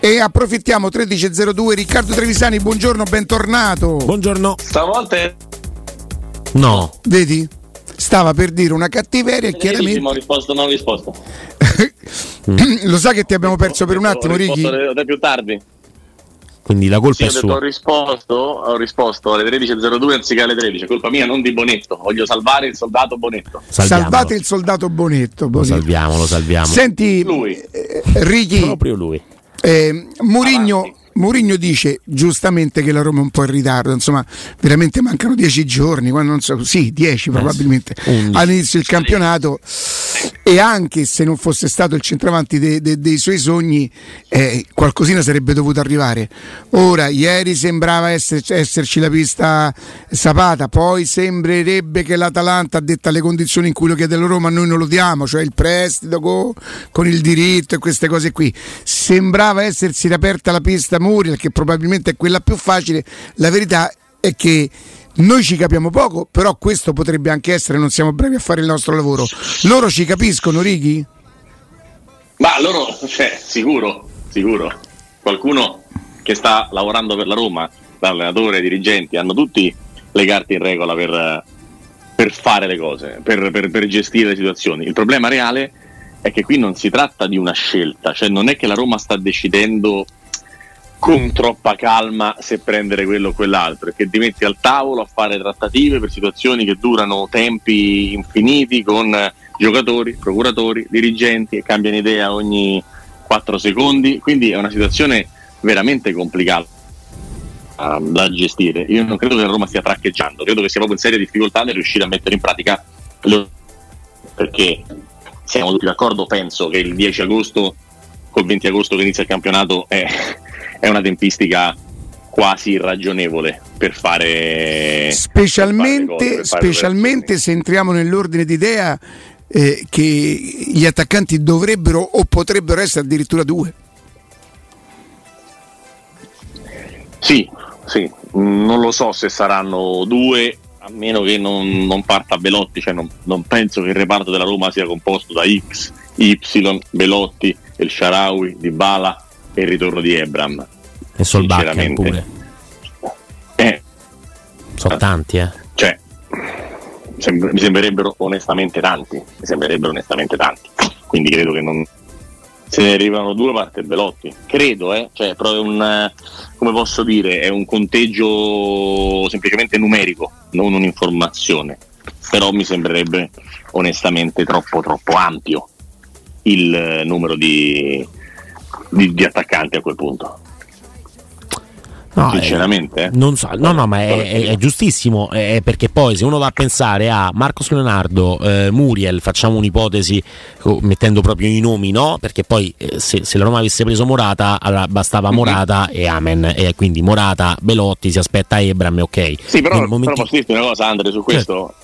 E approfittiamo 13.02 Riccardo Trevisani, buongiorno, bentornato. Buongiorno. Stavolta è No. Vedi? Stava per dire una cattiveria e ho chiaramente risposto, non ho risposto. lo sai che ti abbiamo perso per un attimo, ho Ricky? più tardi. Quindi la colpa Sì, ho, è detto, ho sua. risposto, ho risposto alle 13.02 anziché alle 13. Colpa mia, non di Bonetto. Voglio salvare il soldato Bonetto. Salviamolo. Salvate il soldato Bonetto. Lo Bonetto. salviamo, lo salviamo. Senti, Lui. eh, Ricky, Proprio lui. Eh, Murigno. Murigno dice giustamente che la Roma è un po' in ritardo, insomma, veramente mancano dieci giorni, quando non so, sì, dieci probabilmente, undici. all'inizio del campionato. E anche se non fosse stato il centravanti de- de- dei suoi sogni, eh, qualcosina sarebbe dovuto arrivare. Ora, ieri sembrava esserci, esserci la pista sapata, poi sembrerebbe che l'Atalanta, detta le condizioni in cui lo chiede la Roma, noi non lo diamo, cioè il prestito co- con il diritto e queste cose qui. Sembrava essersi riaperta la pista Muriel, che probabilmente è quella più facile. La verità è che noi ci capiamo poco, però questo potrebbe anche essere, non siamo bravi a fare il nostro lavoro. Loro ci capiscono, Righi? Ma loro, cioè, sicuro, sicuro. Qualcuno che sta lavorando per la Roma, l'allenatore, i dirigenti, hanno tutti le carte in regola per, per fare le cose, per, per- per gestire le situazioni. Il problema reale è che qui non si tratta di una scelta, cioè non è che la Roma sta decidendo con troppa calma se prendere quello o quell'altro, che ti metti al tavolo a fare trattative per situazioni che durano tempi infiniti con giocatori, procuratori, dirigenti e cambiano idea ogni 4 secondi, quindi è una situazione veramente complicata ah, da gestire. Io non credo che la Roma stia traccheggiando, credo che sia proprio in seria difficoltà nel riuscire a mettere in pratica le- perché siamo tutti d'accordo, penso che il 10 agosto col 20 agosto che inizia il campionato è, è una tempistica quasi irragionevole per fare per fare Specialmente, cose, per fare specialmente se entriamo nell'ordine d'idea eh, che gli attaccanti dovrebbero o potrebbero essere addirittura due. Sì, sì, non lo so se saranno due, a meno che non, non parta Belotti, cioè non, non penso che il reparto della Roma sia composto da X, Y, Belotti, El Sharawi, Dybala e il ritorno di Ebram. E Solbakken pure. Eh, Sono tanti, eh. cioè, sem- mi sembrerebbero onestamente tanti, mi sembrerebbero onestamente tanti. Quindi credo che non se ne arrivano due parte Belotti. Credo, eh, cioè è proprio un come posso dire, è un conteggio semplicemente numerico, non un'informazione. Però mi sembrerebbe onestamente troppo troppo ampio il numero di, di- di attaccanti a quel punto. No, eh, Sinceramente, eh. non so, no, no, ma è, è- è giustissimo eh, perché poi se uno va a pensare a Marcos Leonardo, eh, Muriel, facciamo un'ipotesi mettendo proprio i nomi, no? Perché poi eh, se, se la Roma avesse preso Morata, allora bastava Mhm. Morata e Amen, e quindi Morata, Belotti, si aspetta Ebram, ok. Sì, però, Nel momento- però posso dirti una cosa, Andre, su questo.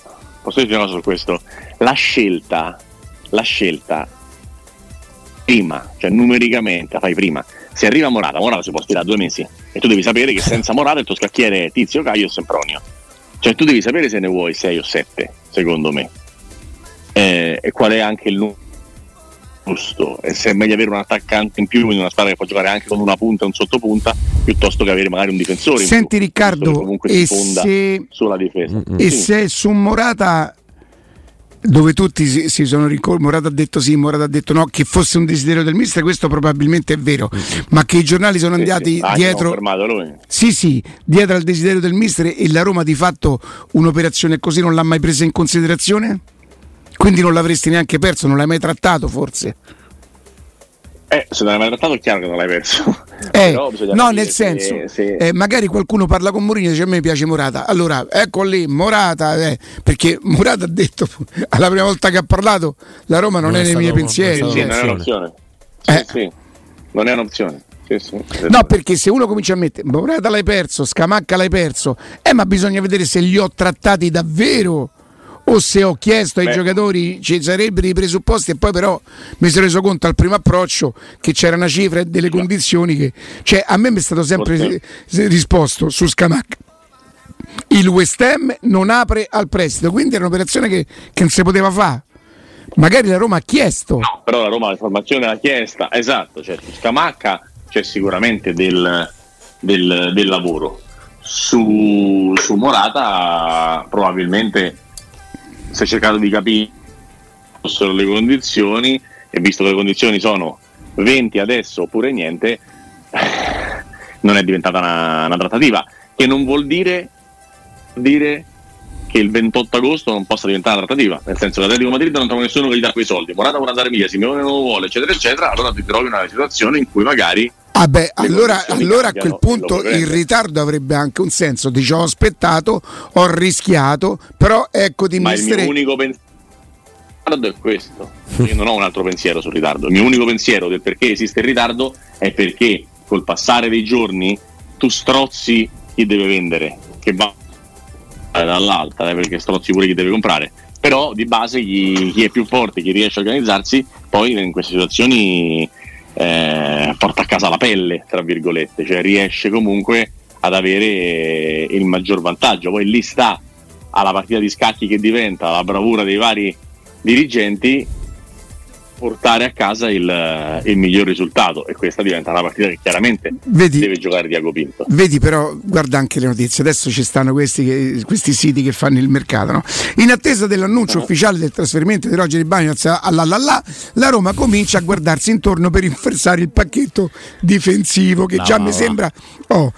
Posso dirti una cosa su questo. La scelta, la scelta prima, cioè numericamente la fai prima. Se arriva Morata, Morata si può stirare due mesi e tu devi sapere che senza Morata il tuo scacchiere è Tizio, Caio e Sempronio. Cioè tu devi sapere se ne vuoi 6 o 7, secondo me. Eh, e qual è anche il numero giusto. E se è meglio avere un attaccante in più in una squadra che può giocare anche con una punta e un sottopunta, piuttosto che avere magari un difensore. Senti più, Riccardo, comunque e si fonda se- sulla difesa. E Sì. se su Morata dove tutti si, si sono ricordati, Morata ha detto sì, Morata ha detto no, che fosse un desiderio del mister, questo probabilmente è vero, ma che i giornali sono Sì, andati sì. Ah, dietro... Sì, sì, dietro al desiderio del mister e la Roma di fatto un'operazione così non l'ha mai presa in considerazione? Quindi non l'avresti neanche perso, non l'hai mai trattato forse? Eh, se non l'hai mai trattato è chiaro che non l'hai perso. Eh, no, nel se- senso, se- eh, magari qualcuno parla con Mourinho e dice a me piace Morata. Allora, ecco lì, Morata, eh, perché Morata ha detto alla prima volta che ha parlato, la Roma non, Non è è nei miei pensieri. stato- Sì, non è un'opzione. Sì, Eh. sì. Non è un'opzione. No, perché se uno comincia a mettere Morata l'hai perso, Scamacca l'hai perso, eh, ma bisogna vedere se li ho trattati davvero o se ho chiesto ai Beh. giocatori ci sarebbero i presupposti e poi però mi sono reso conto al primo approccio che c'era una cifra e delle condizioni che cioè a me mi è stato sempre Forse- se- risposto su Scamacca il West Ham non apre al prestito quindi era un'operazione che, che non si poteva fare magari la Roma ha chiesto No, però la Roma l'informazione l'ha chiesta, esatto, cioè su Scamacca c'è sicuramente del, del- del lavoro. Su, su Morata probabilmente è cercato di capire quali fossero le condizioni e visto che le condizioni sono 20 adesso oppure niente, non è diventata una, una trattativa, che non vuol dire, dire che il 28 agosto non possa diventare una trattativa, nel senso che l'Atletico Madrid non trova nessuno che gli dà quei soldi, Morata vuole andare via, Simeone non lo vuole, eccetera, eccetera, allora ti trovi in una situazione in cui magari Ah beh, allora, allora a quel punto il ritardo avrebbe anche un senso. Dice ho aspettato, ho rischiato, però eccoti ma il mister. mio unico pensiero è questo. Io non ho un altro pensiero sul ritardo. Il mio unico pensiero del perché esiste il ritardo è perché col passare dei giorni tu strozzi chi deve vendere, che va dall'alta, eh, perché strozzi pure chi deve comprare. Però di base chi, chi è più forte, chi riesce a organizzarsi, poi in queste situazioni eh, porta a casa la pelle, tra virgolette, cioè riesce comunque ad avere il maggior vantaggio. Poi lì sta alla partita di scacchi che diventa la bravura dei vari dirigenti portare a casa il, il miglior risultato e questa diventa una partita che chiaramente Vedi- deve giocare Diago Pinto. Vedi però, guarda anche le notizie, adesso ci stanno questi, che- questi siti che fanno il mercato. no? In attesa dell'annuncio Ah. ufficiale del trasferimento di Roger Bagnaz all'Allà, la Roma comincia a guardarsi intorno per inversare il pacchetto difensivo che Va, già va, mi sembra... Oh.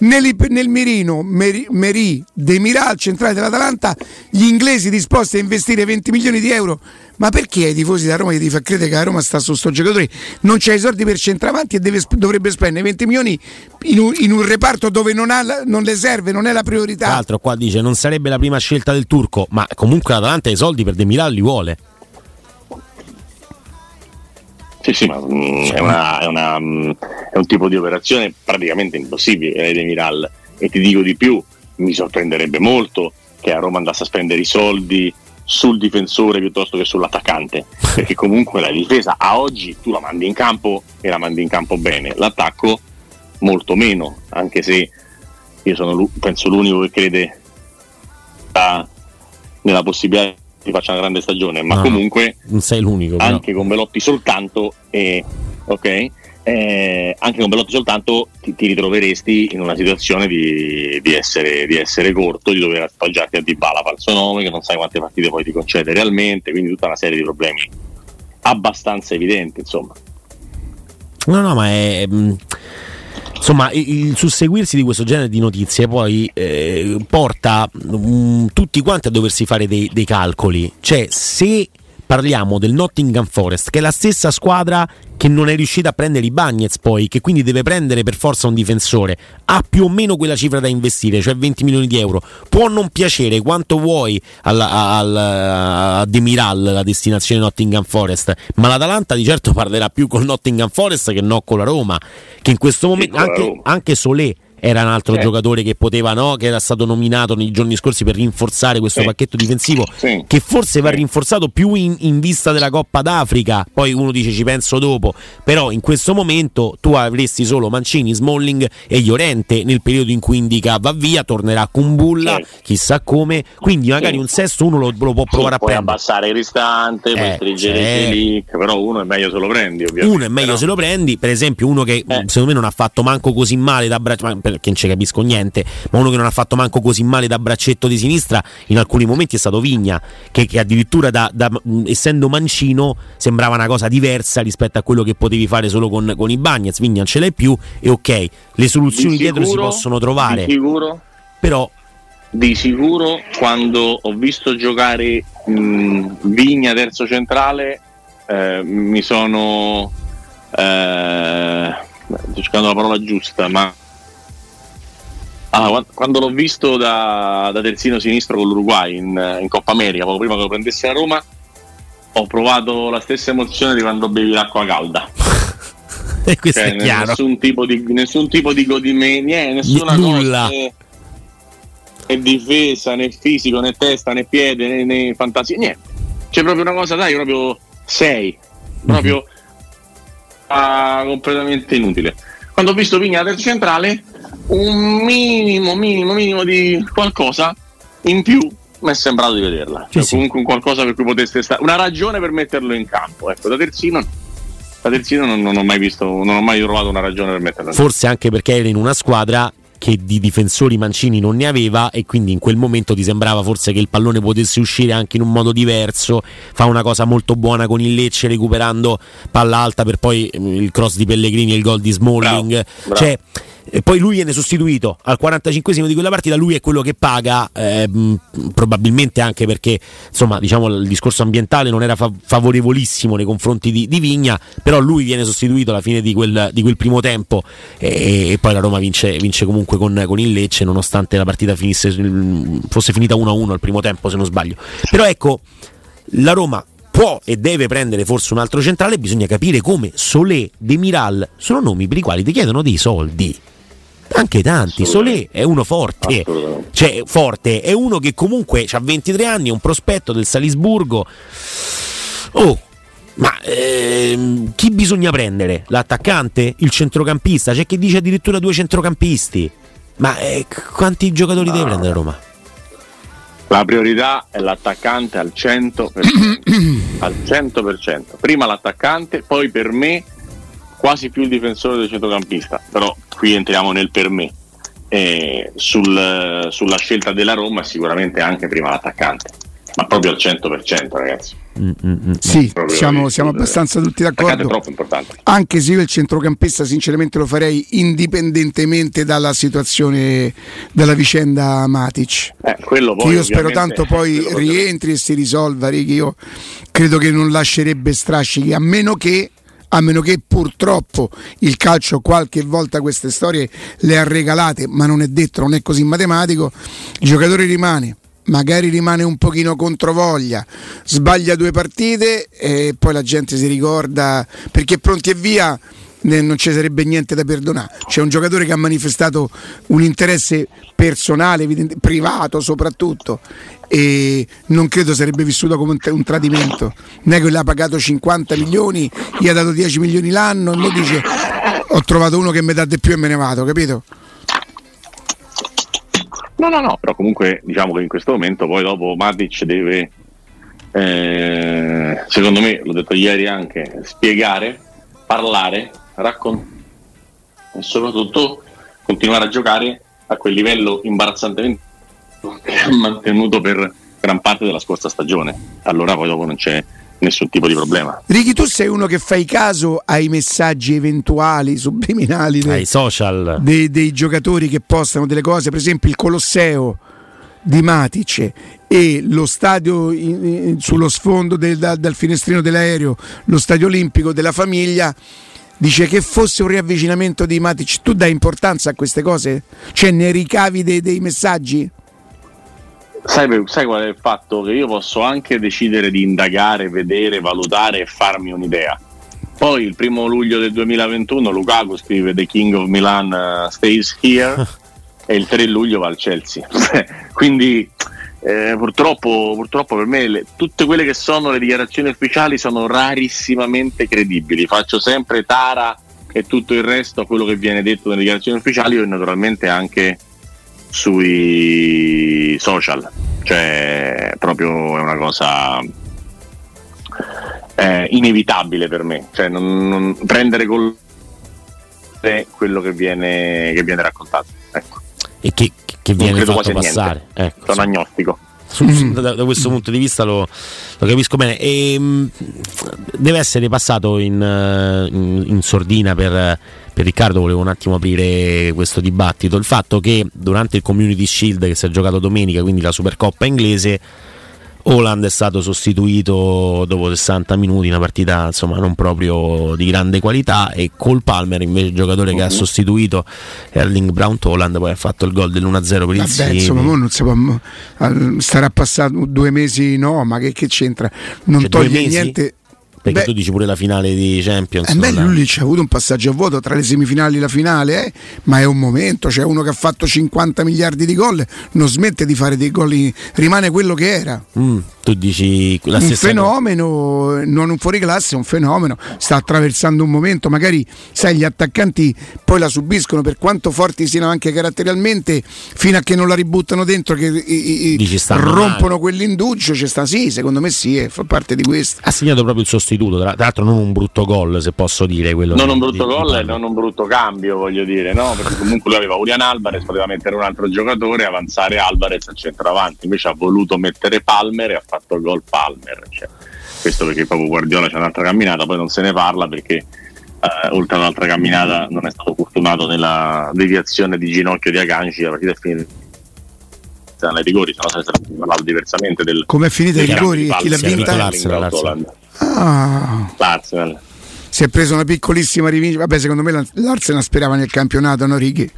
Nel, nel mirino Meri, Meri Demirà al centrale dell'Atalanta gli inglesi disposti a investire 20 milioni di euro. Ma perché ai tifosi della Roma gli fa credere che la Roma sta su sto giocatore? Non c'ha i soldi per centravanti e deve dovrebbe spendere 20 milioni in un, in un reparto dove non, ha non le serve non è la Tra priorità l'altro qua dice non sarebbe la prima scelta del turco, ma comunque l'Atalanta i soldi per Demiral li vuole. Sì, sì, ma mm, è, una- è una, mm, è un tipo di operazione praticamente impossibile lei di Miral e ti dico di più, mi sorprenderebbe molto che a Roma andasse a spendere i soldi sul difensore piuttosto che sull'attaccante, perché comunque la difesa a oggi tu la mandi in campo e la mandi in campo bene, l'attacco molto meno, anche se io sono penso l'unico che crede a- nella possibilità che faccia una grande stagione, ma No, comunque Non sei l'unico. Però. anche con Velotti soltanto e ok eh, anche con Belotti soltanto ti, ti ritroveresti in una situazione di, di essere, di essere corto, di dover appoggiarti a Dybala falso nome, che non sai quante partite poi ti concede realmente, quindi tutta una serie di problemi abbastanza evidenti, insomma. No, no, ma è. mh, Insomma, il susseguirsi di questo genere di notizie poi eh, porta mh, tutti quanti a doversi fare dei, dei calcoli. Cioè, se parliamo del Nottingham Forest, che è la stessa squadra che non è riuscita a prendere i Bagnets poi, che quindi deve prendere per forza un difensore, ha più o meno quella cifra da investire, cioè 20 milioni di euro. Può non piacere quanto vuoi alla- al- a Demiral, la destinazione Nottingham Forest, ma l'Atalanta di certo parlerà più con Nottingham Forest che no con la Roma, che in questo momento anche, anche Solé era un altro Sì. giocatore che poteva, no? Che era stato nominato nei giorni scorsi per rinforzare questo Sì. pacchetto difensivo, Sì. che forse va rinforzato più in, in vista della Coppa d'Africa. Poi uno dice ci penso dopo, però in questo momento tu avresti solo Mancini, Smalling e Llorente nel periodo in cui indica va via, tornerà Kumbulla, Sì. chissà come, quindi magari un sesto uno lo, lo può provare a puoi prendere. abbassare il ristante, puoi Eh, stringere certo. i click, però uno è meglio se lo prendi, ovviamente. Uno è meglio Però- se lo prendi, per esempio uno che Eh. secondo me non ha fatto manco così male da braccetto, perché non ci capisco niente, ma uno che non ha fatto manco così male da braccetto di sinistra in alcuni momenti è stato Vigna, che, che addirittura da, da- essendo mancino sembrava una cosa diversa rispetto a quello che potevi fare solo con, con i Bagnets, Vigna non ce l'hai più e ok, le soluzioni Di dietro si sicuro- possono trovare, Di sicuro, però di sicuro quando ho visto giocare mh, Vigna terzo centrale eh, mi sono eh, sto cercando la parola giusta ma Ah, qua- quando l'ho visto da, da terzino sinistro con l'Uruguay in, in Coppa America, poco prima che lo prendessi a Roma, ho provato la stessa emozione di quando bevi l'acqua calda. e questo Cioè, è chiaro. Nessun tipo di, nessun tipo di godimento, niente, nessuna nulla. cosa, né, né difesa, né fisico, né testa, né piede, né, né fantasia, niente. C'è proprio una cosa, dai, proprio sei, proprio ah, completamente inutile. Quando ho visto Vigna del centrale, un minimo, minimo, minimo di qualcosa in più mi è sembrato di vederla. Cioè, Sì, comunque un qualcosa per cui potesse stare, una ragione per metterlo in campo. Ecco, da terzino, da terzino non, non ho mai visto, non ho mai trovato una ragione per metterlo in campo. Forse anche perché era in una squadra che di difensori Mancini non ne aveva e quindi in quel momento ti sembrava forse che il pallone potesse uscire anche in un modo diverso. Fa una cosa molto buona con il Lecce recuperando palla alta per poi mm, il cross di Pellegrini e il gol di Smalling. Bravo, bravo. Cioè, e poi lui viene sostituito al 45 di quella partita, lui è quello che paga, ehm, probabilmente anche perché insomma, diciamo, il discorso ambientale non era fa- favorevolissimo nei confronti di, di Vigna, però lui viene sostituito alla fine di quel, di quel primo tempo e, e poi la Roma vince, vince comunque con, con il Lecce nonostante la partita finisse, fosse finita 1-1 al primo tempo se non sbaglio. Però ecco, la Roma può e deve prendere forse un altro centrale, bisogna capire come Solé, Demiral sono nomi per i quali ti chiedono dei soldi. Anche tanti, Solé è uno forte, cioè forte, è uno che comunque ha 23 anni, è un prospetto del Salisburgo. Oh, ma ehm, chi bisogna prendere? L'attaccante? Il centrocampista? C'è chi dice addirittura due centrocampisti. Ma eh, quanti giocatori deve prendere Roma? La priorità è l'attaccante al 100%. al 100%. Prima l'attaccante, poi per me quasi più il difensore del centrocampista. Però qui entriamo nel per me. E sul- sulla scelta della Roma sicuramente anche prima l'attaccante. Ma proprio al 100% ragazzi. Mm, mm, mm. Sì, Proprio siamo, siamo abbastanza tutti d'accordo. troppo importante. Anche se io il centrocampista sinceramente lo farei indipendentemente dalla situazione della vicenda Matic. Eh, quello Che poi, io spero tanto poi rientri e si risolva, Ricky. Io credo che non lascerebbe strascichi, a meno che a meno che purtroppo il calcio qualche volta queste storie le ha regalate, ma non è detto, non è così matematico, il giocatore rimane, magari rimane un pochino controvoglia, sbaglia due partite e poi la gente si ricorda perché pronti e via non ci sarebbe niente da perdonare. C'è un giocatore che ha manifestato un interesse personale, privato soprattutto, e non credo sarebbe vissuto come un, tra- un tradimento. Non è che l'ha pagato 50 milioni, gli ha dato 10 milioni l'anno e mo dice ho trovato uno che mi dà di più e me ne vado, capito? No, no, no, però comunque diciamo che in questo momento poi dopo Matic deve, eh, secondo me, l'ho detto ieri anche, spiegare, parlare, raccontare e soprattutto continuare a giocare a quel livello imbarazzantemente che ha mantenuto per gran parte della scorsa stagione. Allora poi dopo non c'è nessun tipo di problema. Ricky, tu sei uno che fai caso ai messaggi eventuali, subliminali de- Ai social. dei, dei giocatori che postano delle cose, per esempio il Colosseo di Matic e lo stadio in- in- sullo sfondo del, da- dal finestrino dell'aereo, lo stadio olimpico della famiglia. Dice che fosse un riavvicinamento di Matic, tu dai importanza a queste cose? Cioè ne ricavi dei, dei messaggi? Sai, sai qual è il fatto? Che io posso anche decidere di indagare, vedere, valutare e farmi un'idea. Poi il primo luglio del 2021 Lukaku scrive The King of Milan uh, stays here e il 3 luglio va al Chelsea. Quindi eh, purtroppo, purtroppo, per me le, tutte quelle che sono le dichiarazioni ufficiali sono rarissimamente credibili. Faccio sempre tara e tutto il resto a quello che viene detto nelle dichiarazioni ufficiali e naturalmente anche sui social. Cioè, proprio è una cosa eh, inevitabile per me. Cioè, non, non prendere con quello che viene, che viene raccontato. Ecco. E che, che viene fatto passare. Ecco, Sono agnostico. Da, da, questo punto di vista lo, lo capisco bene. E, mh, deve essere passato in, in, in sordina per, Riccardo. Volevo un attimo aprire questo dibattito. Il fatto che durante il Community Shield che si è giocato domenica, quindi la Supercoppa inglese, Holland è stato sostituito dopo 60 minuti, una partita insomma non proprio di grande qualità e Cole Palmer invece il giocatore uh-huh. che ha mhm. sostituito Erling Brown Holland poi ha fatto il gol dell'1-0 per il Vabbè, insomma non si può starà passato due mesi no ma che, che c'entra non cioè, toglie niente perché beh, tu dici pure la finale di Champions. Eh beh, lui c'è avuto un passaggio a vuoto tra le semifinali e la finale, eh? ma è un momento. C'è uno che ha fatto 50 miliardi di gol, non smette di fare dei gol, rimane quello che era. Mm, tu dici la un fenomeno, cosa. non un fuoriclasse, è un fenomeno. Sta attraversando un momento, magari sai, gli attaccanti poi la subiscono per quanto forti siano anche caratterialmente, fino a che non la ributtano dentro, che i, i, rompono male. quell'indugio. C'è sta sì, secondo me sì, eh, fa parte di questo. Ha segnato proprio il sostituto tra, l'altro non un brutto gol se posso dire. Quello non di, un brutto gol e non un brutto cambio voglio dire, no? perché comunque lui aveva Julian Alvarez, poteva mettere un altro giocatore e avanzare Alvarez al centravanti, invece ha voluto mettere Palmer e ha fatto il gol Palmer. Cioè, questo perché proprio Guardiola c'è un'altra camminata, poi non se ne parla perché Uh, oltre all'altra camminata non è stato fortunato nella deviazione di ginocchio di Aganci la partita è finita nei rigori se no sarebbe parlato diversamente del come è finita i rigori chi l'ha vinta l'Arsenal Ah. L'Arsenal. Si è preso una piccolissima rivincita. Vabbè, secondo me l'Arsenal sperava nel campionato, no Righi?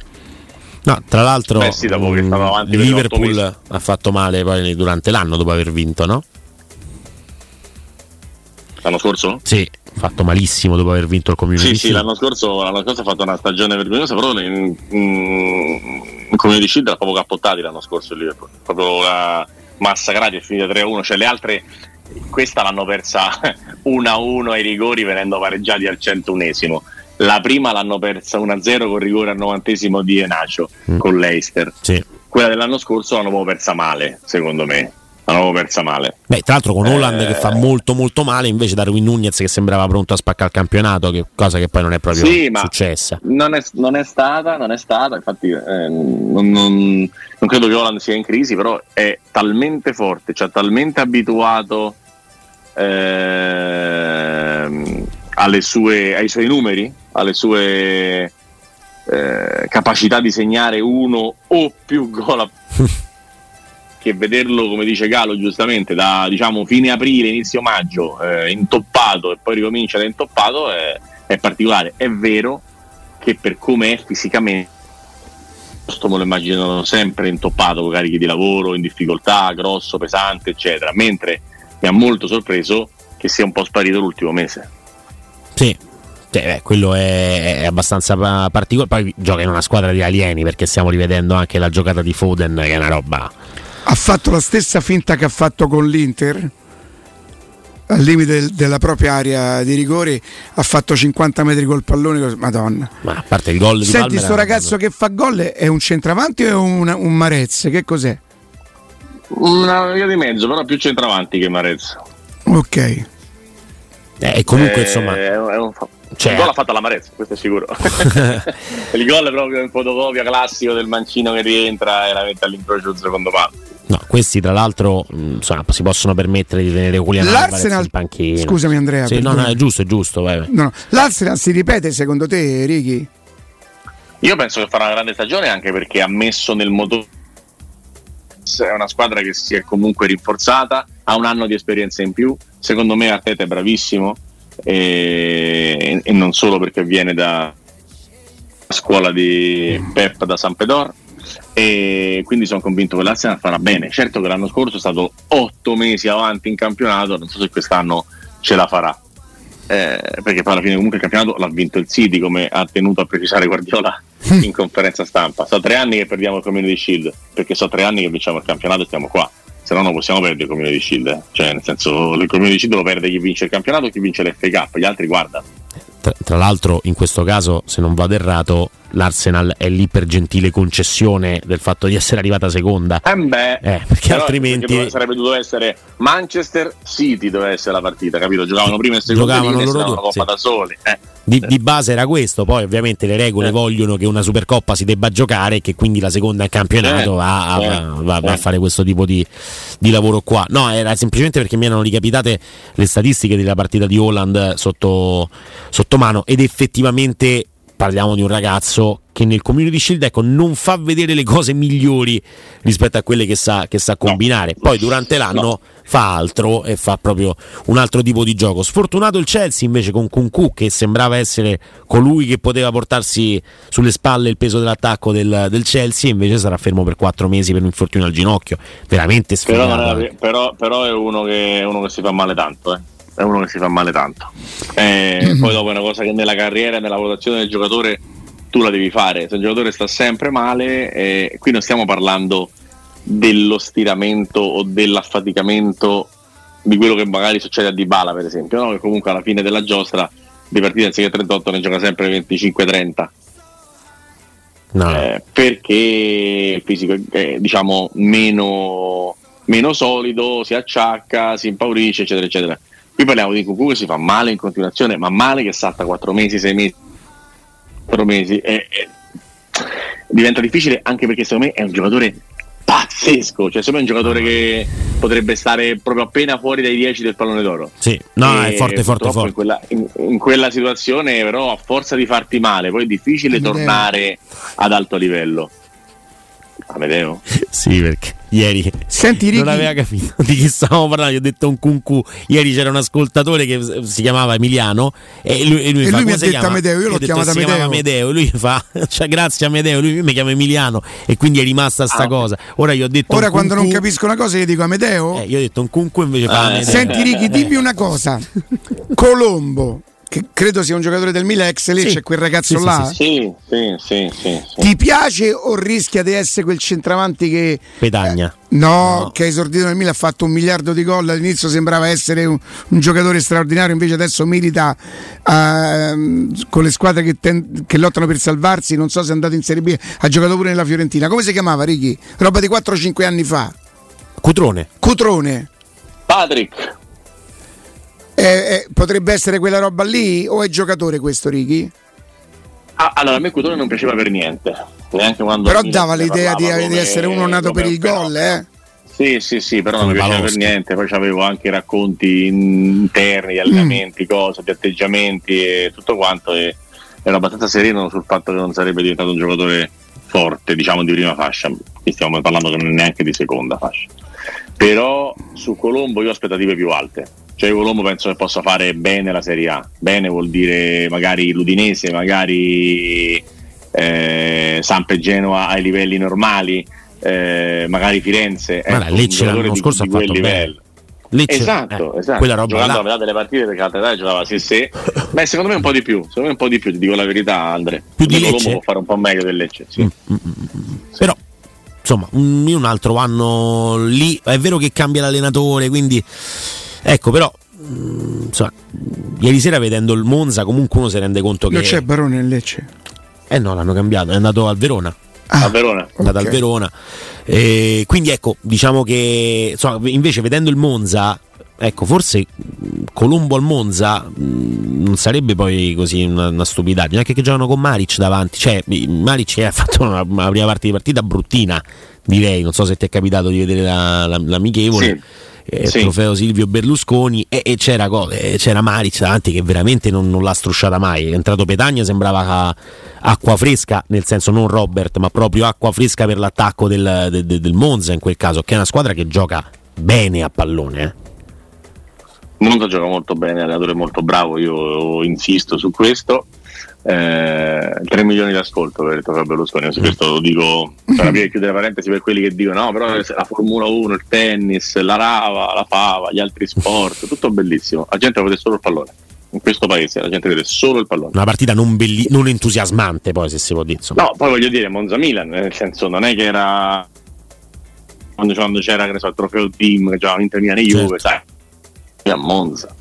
No, tra l'altro Beh, sì, mh, avanti Liverpool ha fatto male poi durante l'anno dopo aver vinto, no? L'anno scorso? Sì, ha fatto malissimo dopo aver vinto il Community Sì, sì, l'anno scorso, l'anno scorso ha fatto una stagione vergognosa, però in, in, in Community Shield ha proprio cappottati l'anno scorso il Liverpool. Proprio la massacrati è finita 3-1, cioè le altre questa l'hanno persa 1-1 ai rigori venendo pareggiati al 101esimo. La prima l'hanno persa 1-0 con rigore al 90esimo di Enacio mm. con l'Eister. Sì. Quella dell'anno scorso l'hanno proprio persa male, secondo me. L'hanno persa male. Beh, tra l'altro con Holland eh... che fa molto molto male, invece Darwin Nunez che sembrava pronto a spaccare il campionato, che cosa che poi non è proprio sì, successa. Non è, non è, stata, non è stata, infatti eh, non, non, non credo che Holland sia in crisi, però è talmente forte, ci ha talmente abituato eh, sue, ai suoi numeri, alle sue eh, capacità di segnare uno o più gol a... che vederlo come dice Galo giustamente da diciamo fine aprile inizio maggio eh, intoppato e poi ricomincia da intoppato è, è particolare è vero che per come è fisicamente me lo immagino sempre intoppato con carichi di lavoro in difficoltà grosso pesante eccetera mentre mi ha molto sorpreso che sia un po' sparito l'ultimo mese. Sì, eh, quello è, è abbastanza particolare. Poi gioca in una squadra di alieni perché stiamo rivedendo anche la giocata di Foden, che è una roba. Ha fatto la stessa finta che ha fatto con l'Inter al limite del, della propria area di rigore ha fatto 50 metri col pallone madonna ma a parte il gol di senti sto ragazzo che fa gol è un centravanti o è un, un Marez che cos'è? Una via di mezzo, però più centravanti che Marez. Ok. Eh, e comunque, eh, insomma. È un, cioè... Il gol l'ha fatta la Marez, questo è sicuro. il gol è proprio in fotocopia classico del mancino che rientra e la mette all'incrocio del secondo palo. No, questi tra l'altro insomma, si possono permettere di tenere Julian L'Arsenal, in panchina. Scusami Andrea. Sì, no, no, è giusto, è giusto. Vai, vai. No, no. L'Arsenal si ripete secondo te, Ricky? Io penso che farà una grande stagione anche perché ha messo nel motore è una squadra che si è comunque rinforzata, ha un anno di esperienza in più, secondo me Arteta è bravissimo e, e non solo perché viene da scuola di Pep da San Pedor e quindi sono convinto che l'Arsenal farà bene. Certo che l'anno scorso è stato otto mesi avanti in campionato, non so se quest'anno ce la farà. eh, perché poi alla fine comunque il campionato l'ha vinto il City come ha tenuto a precisare Guardiola in conferenza stampa. So tre anni che perdiamo il Community Shield, perché so tre anni che vinciamo il campionato e stiamo qua. Se no non possiamo perdere il Community Shield. eh. Cioè, nel senso, il Community Shield lo perde chi vince il campionato e chi vince Cup, gli altri guarda. Tra, tra l'altro, in questo caso, se non vado errato, l'Arsenal è lì per gentile concessione del fatto di essere arrivata seconda. Eh beh, Eh, perché altrimenti- perché sarebbe dovuto essere Manchester City doveva essere la partita, capito? Giocavano prima e seconda Giocavano loro una due, coppa da soli. Eh. Di, di base era questo, poi ovviamente le regole Eh. vogliono che una Supercoppa si debba giocare e che quindi la seconda in campionato Eh, va, a- eh, va- va- va a eh. fare questo tipo di, di lavoro qua. No, era semplicemente perché mi erano ricapitate le statistiche della partita di Holland sotto, sotto mano ed effettivamente parliamo di un ragazzo che nel Community Shield ecco, non fa vedere le cose migliori rispetto a quelle che sa, che sa combinare. Poi durante l'anno No. fa altro e fa proprio un altro tipo di gioco. Sfortunato il Chelsea invece con Kunku che sembrava essere colui che poteva portarsi sulle spalle il peso dell'attacco del, del Chelsea invece sarà fermo per quattro mesi per un infortunio al ginocchio. Veramente Però, sfigato. era- però- però è uno che, è uno che si fa male tanto, eh. È uno che si fa male tanto. Eh, Poi dopo è una cosa che nella carriera, nella valutazione del giocatore, tu la devi fare. Se il giocatore sta sempre male, eh, qui non stiamo parlando dello stiramento o dell'affaticamento di quello che magari succede a Dybala, per esempio, no? che comunque alla fine della giostra di partita anziché 38 ne gioca sempre 25-30 No, no. eh, perché il fisico è diciamo meno, meno solido, si acciacca, si impaurisce, eccetera, eccetera. Qui parliamo di Cucù che si fa male in continuazione, ma male che salta 4 mesi, 6 mesi, 4 mesi. E, e diventa difficile anche perché secondo me è un giocatore pazzesco, cioè secondo me è un giocatore che potrebbe stare proprio appena fuori dai 10 del pallone d'oro. Sì, no, E è forte, forte, forte. In quella, in- in quella situazione, però, a forza di farti male, poi è difficile tornare ad alto livello. Amedeo? Sì, perché ieri Senti, Ricky- non aveva capito di chi stavamo parlando. Gli ho detto un cuncu. Ieri c'era un ascoltatore che si chiamava Emiliano e lui, e lui E fa, lui mi "Come ha detto chiama?" Amedeo, io l'ho detto, chiamato "Si chiamava Amedeo." Amedeo. E lui fa, cioè, grazie Amedeo. Lui mi chiama Emiliano e quindi è rimasta sta Ah. cosa. Ora gli ho detto. Ora quando non cuncu, capisco una cosa gli dico Amedeo. eh, io ho detto un cuncu invece fa Ah, Amedeo. Senti Ricky, dimmi una cosa. Colombo, che credo sia un giocatore del Milan ex Lecce, Sì. quel ragazzo Sì, là. sì, Sì, sì, sì, sì. sì. Ti piace o rischia di essere quel centravanti che Petagna. No, No. che ha esordito nel Milan, ha fatto un miliardo di gol. All'inizio sembrava essere un, un giocatore straordinario, invece adesso milita ehm, con le squadre che, ten- che lottano per salvarsi. Non so se è andato in Serie B, ha giocato pure nella Fiorentina. Come si chiamava Ricky? Roba di 4-5 anni fa. Cutrone. Cutrone. Patrick, Eh, eh, potrebbe essere quella roba lì o è giocatore questo Ricky? ah, allora a me Cutone non piaceva per niente, neanche quando Però dava l'idea di, di essere uno nato per il gol, eh? Sì, sì, sì, però non mi piaceva per niente. Poi avevo anche racconti interni di allenamenti, cose, di atteggiamenti e tutto quanto. E ero abbastanza sereno sul fatto che non sarebbe diventato un giocatore forte, diciamo di prima fascia. Qui stiamo parlando che non è neanche di seconda fascia. Però su Colombo io ho aspettative più alte. Cioè io Colombo penso che possa fare bene la Serie A. Bene vuol dire magari l'Udinese, magari eh, Samp e Genoa ai livelli normali, eh, magari Firenze. Ma ecco, la Lecce l'anno scorso ha fatto livello. Lecce, Esatto, eh, esatto. Quella roba Giocando là. a metà delle partite perché altre età giocava sì sì. Beh, secondo me un po' di più, secondo me un po' di più, ti dico la verità, Andre. Più di Colombo Lecce? può fare un po' meglio del Lecce, sì. Mm, mm, mm, mm. Però, insomma, un, un altro anno lì. È vero che cambia l'allenatore, quindi ecco, però. mm, Insomma, ieri sera vedendo il Monza, comunque uno si rende conto che. Non c'è Barone nel Lecce. Eh no, l'hanno cambiato, è andato al Verona. Ah, A Verona. È andato ok. al Verona. E quindi ecco, diciamo che insomma, invece vedendo il Monza, ecco, forse mh, Colombo al Monza mh, non sarebbe poi così una, una stupidaggine, anche che giocano con Maric davanti, cioè Maric ha fatto una, una prima parte di partita bruttina, direi, non so se ti è capitato di vedere la- la- l'amichevole. Eh, Sì. trofeo Silvio Berlusconi e, e c'era, eh, c'era Maric davanti che veramente non, non l'ha strusciata mai è entrato Petagna sembrava ah, acqua fresca nel senso non Robert ma proprio acqua fresca per l'attacco del, de- de- del Monza in quel caso che è una squadra che gioca bene a pallone eh. Monza gioca molto bene, l'allenatore è molto bravo, io insisto su questo. Eh, 3 milioni di ascolto per il trofeo Berlusconi, su questo lo dico per aprire e chiudere parentesi per quelli che dicono no, però la Formula 1, il tennis, la rava, la fava, gli altri sport, tutto bellissimo, la gente vuole solo il pallone. in questo paese la gente vede solo il pallone. Una partita non, belli- non entusiasmante, poi se si può dire. Insomma. No, poi voglio dire Monza Milan, nel senso non è che era quando, quando c'era che ne so, il trofeo team che giocava Inter Milan e Juve, Certo. sai, a Monza.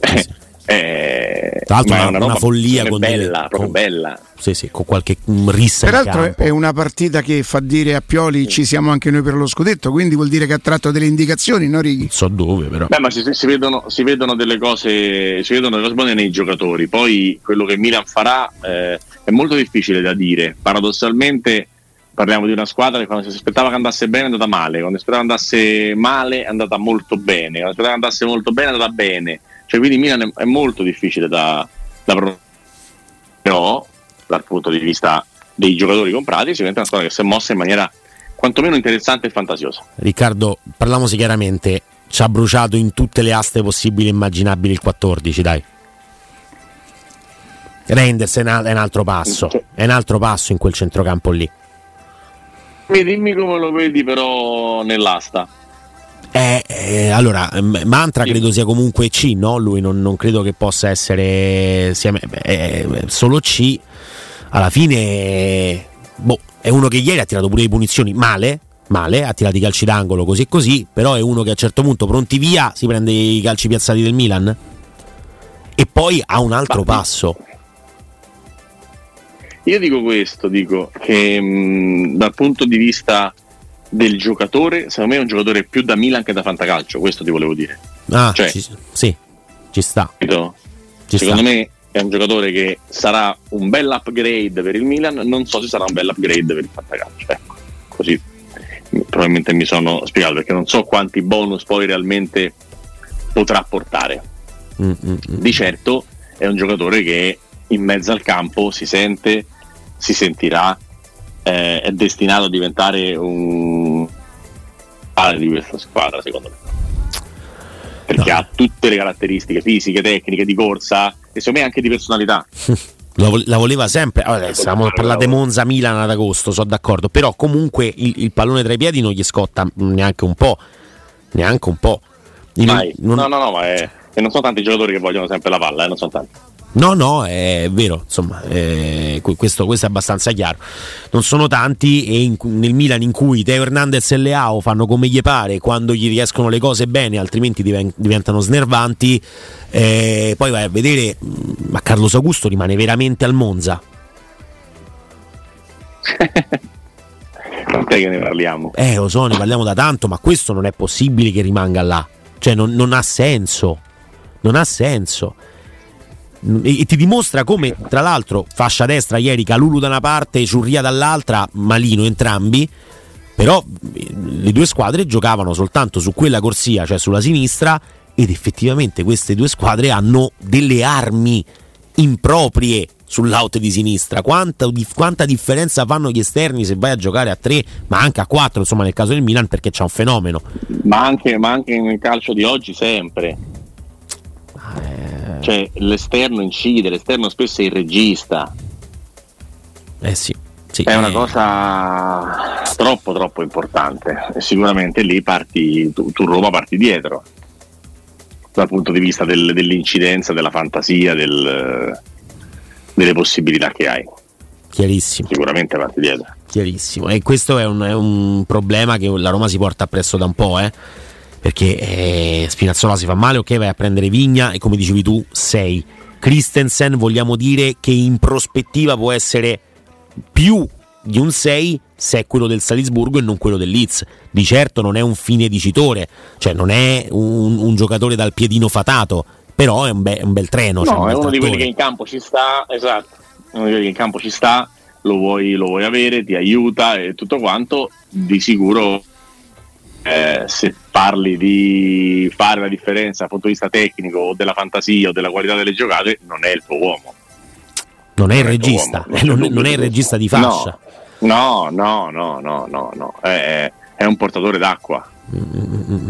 Eh, Tra l'altro è una, roba follia con bella, delle- proprio con- bella. Sì, sì, con qualche rissa Peraltro è una partita che fa dire a Pioli ci siamo anche noi per lo scudetto, quindi vuol dire che ha tratto delle indicazioni, no Righi? Non so dove, però. Beh, ma si, si vedono, si vedono delle cose, si vedono delle cose buone nei giocatori. Poi quello che Milan farà eh, è molto difficile da dire. Paradossalmente parliamo di una squadra che quando si aspettava che andasse bene è andata male, quando si aspettava che andasse male è andata molto bene, quando si aspettava che andasse molto bene è andata bene. Cioè, quindi Milan è, molto difficile da, da però dal punto di vista dei giocatori comprati si diventa una squadra che si è mossa in maniera quantomeno interessante e fantasiosa. Riccardo, parliamoci chiaramente. Ci ha bruciato in tutte le aste possibili e immaginabili il 14, dai. Reinders è, un altro passo. È un altro passo in quel centrocampo lì. Mi dimmi come lo vedi però nell'asta. Eh, eh, allora, Mantra credo sia comunque C, no? Lui non, non credo che possa essere sia- eh, eh, solo C. Alla fine, boh, è uno che ieri ha tirato pure le punizioni male, male, ha tirato i calci d'angolo così e così, però è uno che a un certo punto pronti via si prende i calci piazzati del Milan e poi ha un altro passo. Io dico questo, dico che mh, dal punto di vista del giocatore, secondo me è un giocatore più da Milan che da Fantacalcio, questo ti volevo dire. Ah, Cioè- ci- sì, ci sta. Ci Secondo sta. me è un giocatore che sarà un bel upgrade per il Milan, non so se sarà un bel upgrade per il Fantacalcio. Ecco, così probabilmente mi sono spiegato perché non so quanti bonus poi realmente potrà portare. Mm, mm, mm. Di certo è un giocatore che in mezzo al campo si sente, si sentirà, eh, è destinato a diventare un padre di questa squadra, secondo me. Perché No. ha tutte le caratteristiche fisiche, tecniche, di corsa e secondo me anche di personalità. La, vo- la voleva sempre. Allora, stavamo a parlare di Monza Milan ad agosto, sono d'accordo. Però comunque il, il pallone tra i piedi non gli scotta neanche un po'. Neanche un po'. Mai. non- No, no, no, ma è- e non sono tanti giocatori che vogliono sempre la palla, eh, non sono tanti. No, no, è vero, insomma, que- questo, questo è abbastanza chiaro. Non sono tanti e in- nel Milan in cui Teo Hernandez e Leao fanno come gli pare quando gli riescono le cose bene, altrimenti diven- diventano snervanti, eh, poi vai a vedere, mh, ma Carlos Augusto rimane veramente al Monza. Tant'è che ne parliamo. Eh, lo so, ne parliamo da tanto, ma questo non è possibile che rimanga là. Cioè, non, non ha senso. Non ha senso. E, ti dimostra come, tra l'altro, fascia destra ieri, Calulu da una parte e Ciurria dall'altra, malino entrambi. Però eh, le due squadre giocavano soltanto su quella corsia, cioè sulla sinistra, ed effettivamente queste due squadre hanno delle armi improprie sull'out di sinistra. Quanta, di- quanta differenza fanno gli esterni se vai a giocare a 3, ma anche a 4, insomma, nel caso del Milan, perché c'è un fenomeno. Ma anche, ma anche nel calcio di oggi sempre. Cioè l'esterno incide, l'esterno spesso è il regista. Eh sì, sì, È una eh, cosa troppo troppo importante. E sicuramente lì parti, tu, tu Roma parti dietro. Dal punto di vista del- dell'incidenza, della fantasia, del- delle possibilità che hai. chiarissimo. Sicuramente parti dietro. Chiarissimo. E questo è un, è un problema che la Roma si porta appresso da un po', eh? Perché eh, Spinazzola si fa male, ok, vai a prendere Vigna e come dicevi tu, 6. Christensen vogliamo dire che in prospettiva può essere più di un 6 se è quello del Salisburgo e non quello del Leeds. Di certo non è un fine dicitore, cioè non è un, un giocatore dal piedino fatato, però è un, be- un bel treno. cioè No, un è bel uno di quelli trattore. che in campo ci sta, esatto, è uno di quelli che in campo ci sta, lo vuoi, lo vuoi avere, ti aiuta e tutto quanto, di sicuro eh, se parli di fare la differenza dal punto di vista tecnico o della fantasia o della qualità delle giocate, non è il tuo uomo. Non è il regista, non, è il regista di fascia. No, no, no, no, no, no, è, un portatore d'acqua,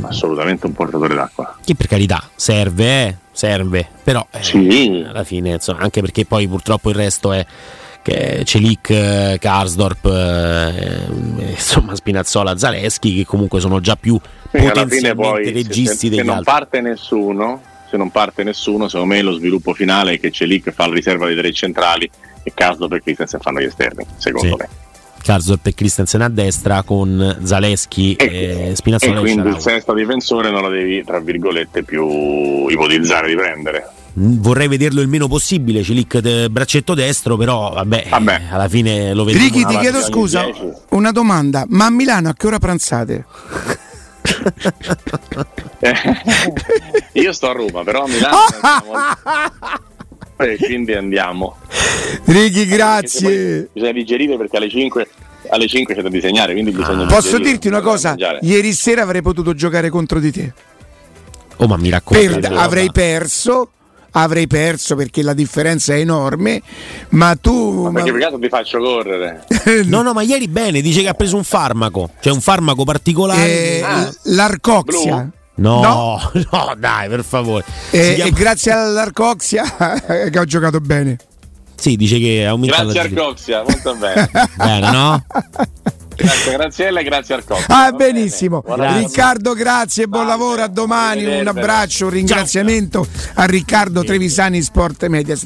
assolutamente un portatore d'acqua. Che per carità serve, eh, serve, però eh, alla fine, insomma, anche perché poi purtroppo il resto è che Celic, Karsdorp, eh, eh, insomma Spinazzola, Zaleschi che comunque sono già più fine potenzialmente poi se- registi se, se degli non altri. parte nessuno, se non parte nessuno, secondo me lo sviluppo finale è che Celic fa la riserva dei tre centrali e Karsdorp e Christensen fanno gli esterni, secondo Sì. me. Karsdorp e Christensen a destra con Zaleschi e, E Spinazzola e quindi il sesto difensore non lo devi, tra virgolette, più ipotizzare di prendere. Vorrei vederlo il meno possibile, Cilic de- braccetto destro, però vabbè, Vabbè. alla fine lo vediamo. Ricky, ti chiedo scusa, 10. una domanda, ma a Milano a che ora pranzate? Io sto a Roma, però a Milano e quindi andiamo. Ricky, grazie. Bisogna digerire perché alle 5, alle 5 c'è da disegnare, quindi bisogna Posso digerire, dirti una cosa? Ieri sera avrei potuto giocare contro di te. Oh, ma mi racconta. Per- avrei perso, avrei perso perché la differenza è enorme, ma tu... Ma perché ma- per caso ti faccio correre? No, no, ma ieri bene, dice che ha preso un farmaco, cioè un farmaco particolare. Eh, Ah. L'arcoxia. Blu? No, no. no, dai, per favore. E, Si e chiama- grazie all'arcoxia che ho giocato bene. Sì, dice che aumenta Grazie Arcoxia, molto bene. Bene, no? Grazie Graziella e grazie Arcoxia. Ah, Va bene. benissimo. Giornata. Riccardo, grazie, buon Salve. lavoro, a domani. Un abbraccio, un ringraziamento a Riccardo Trevisani Sport Media.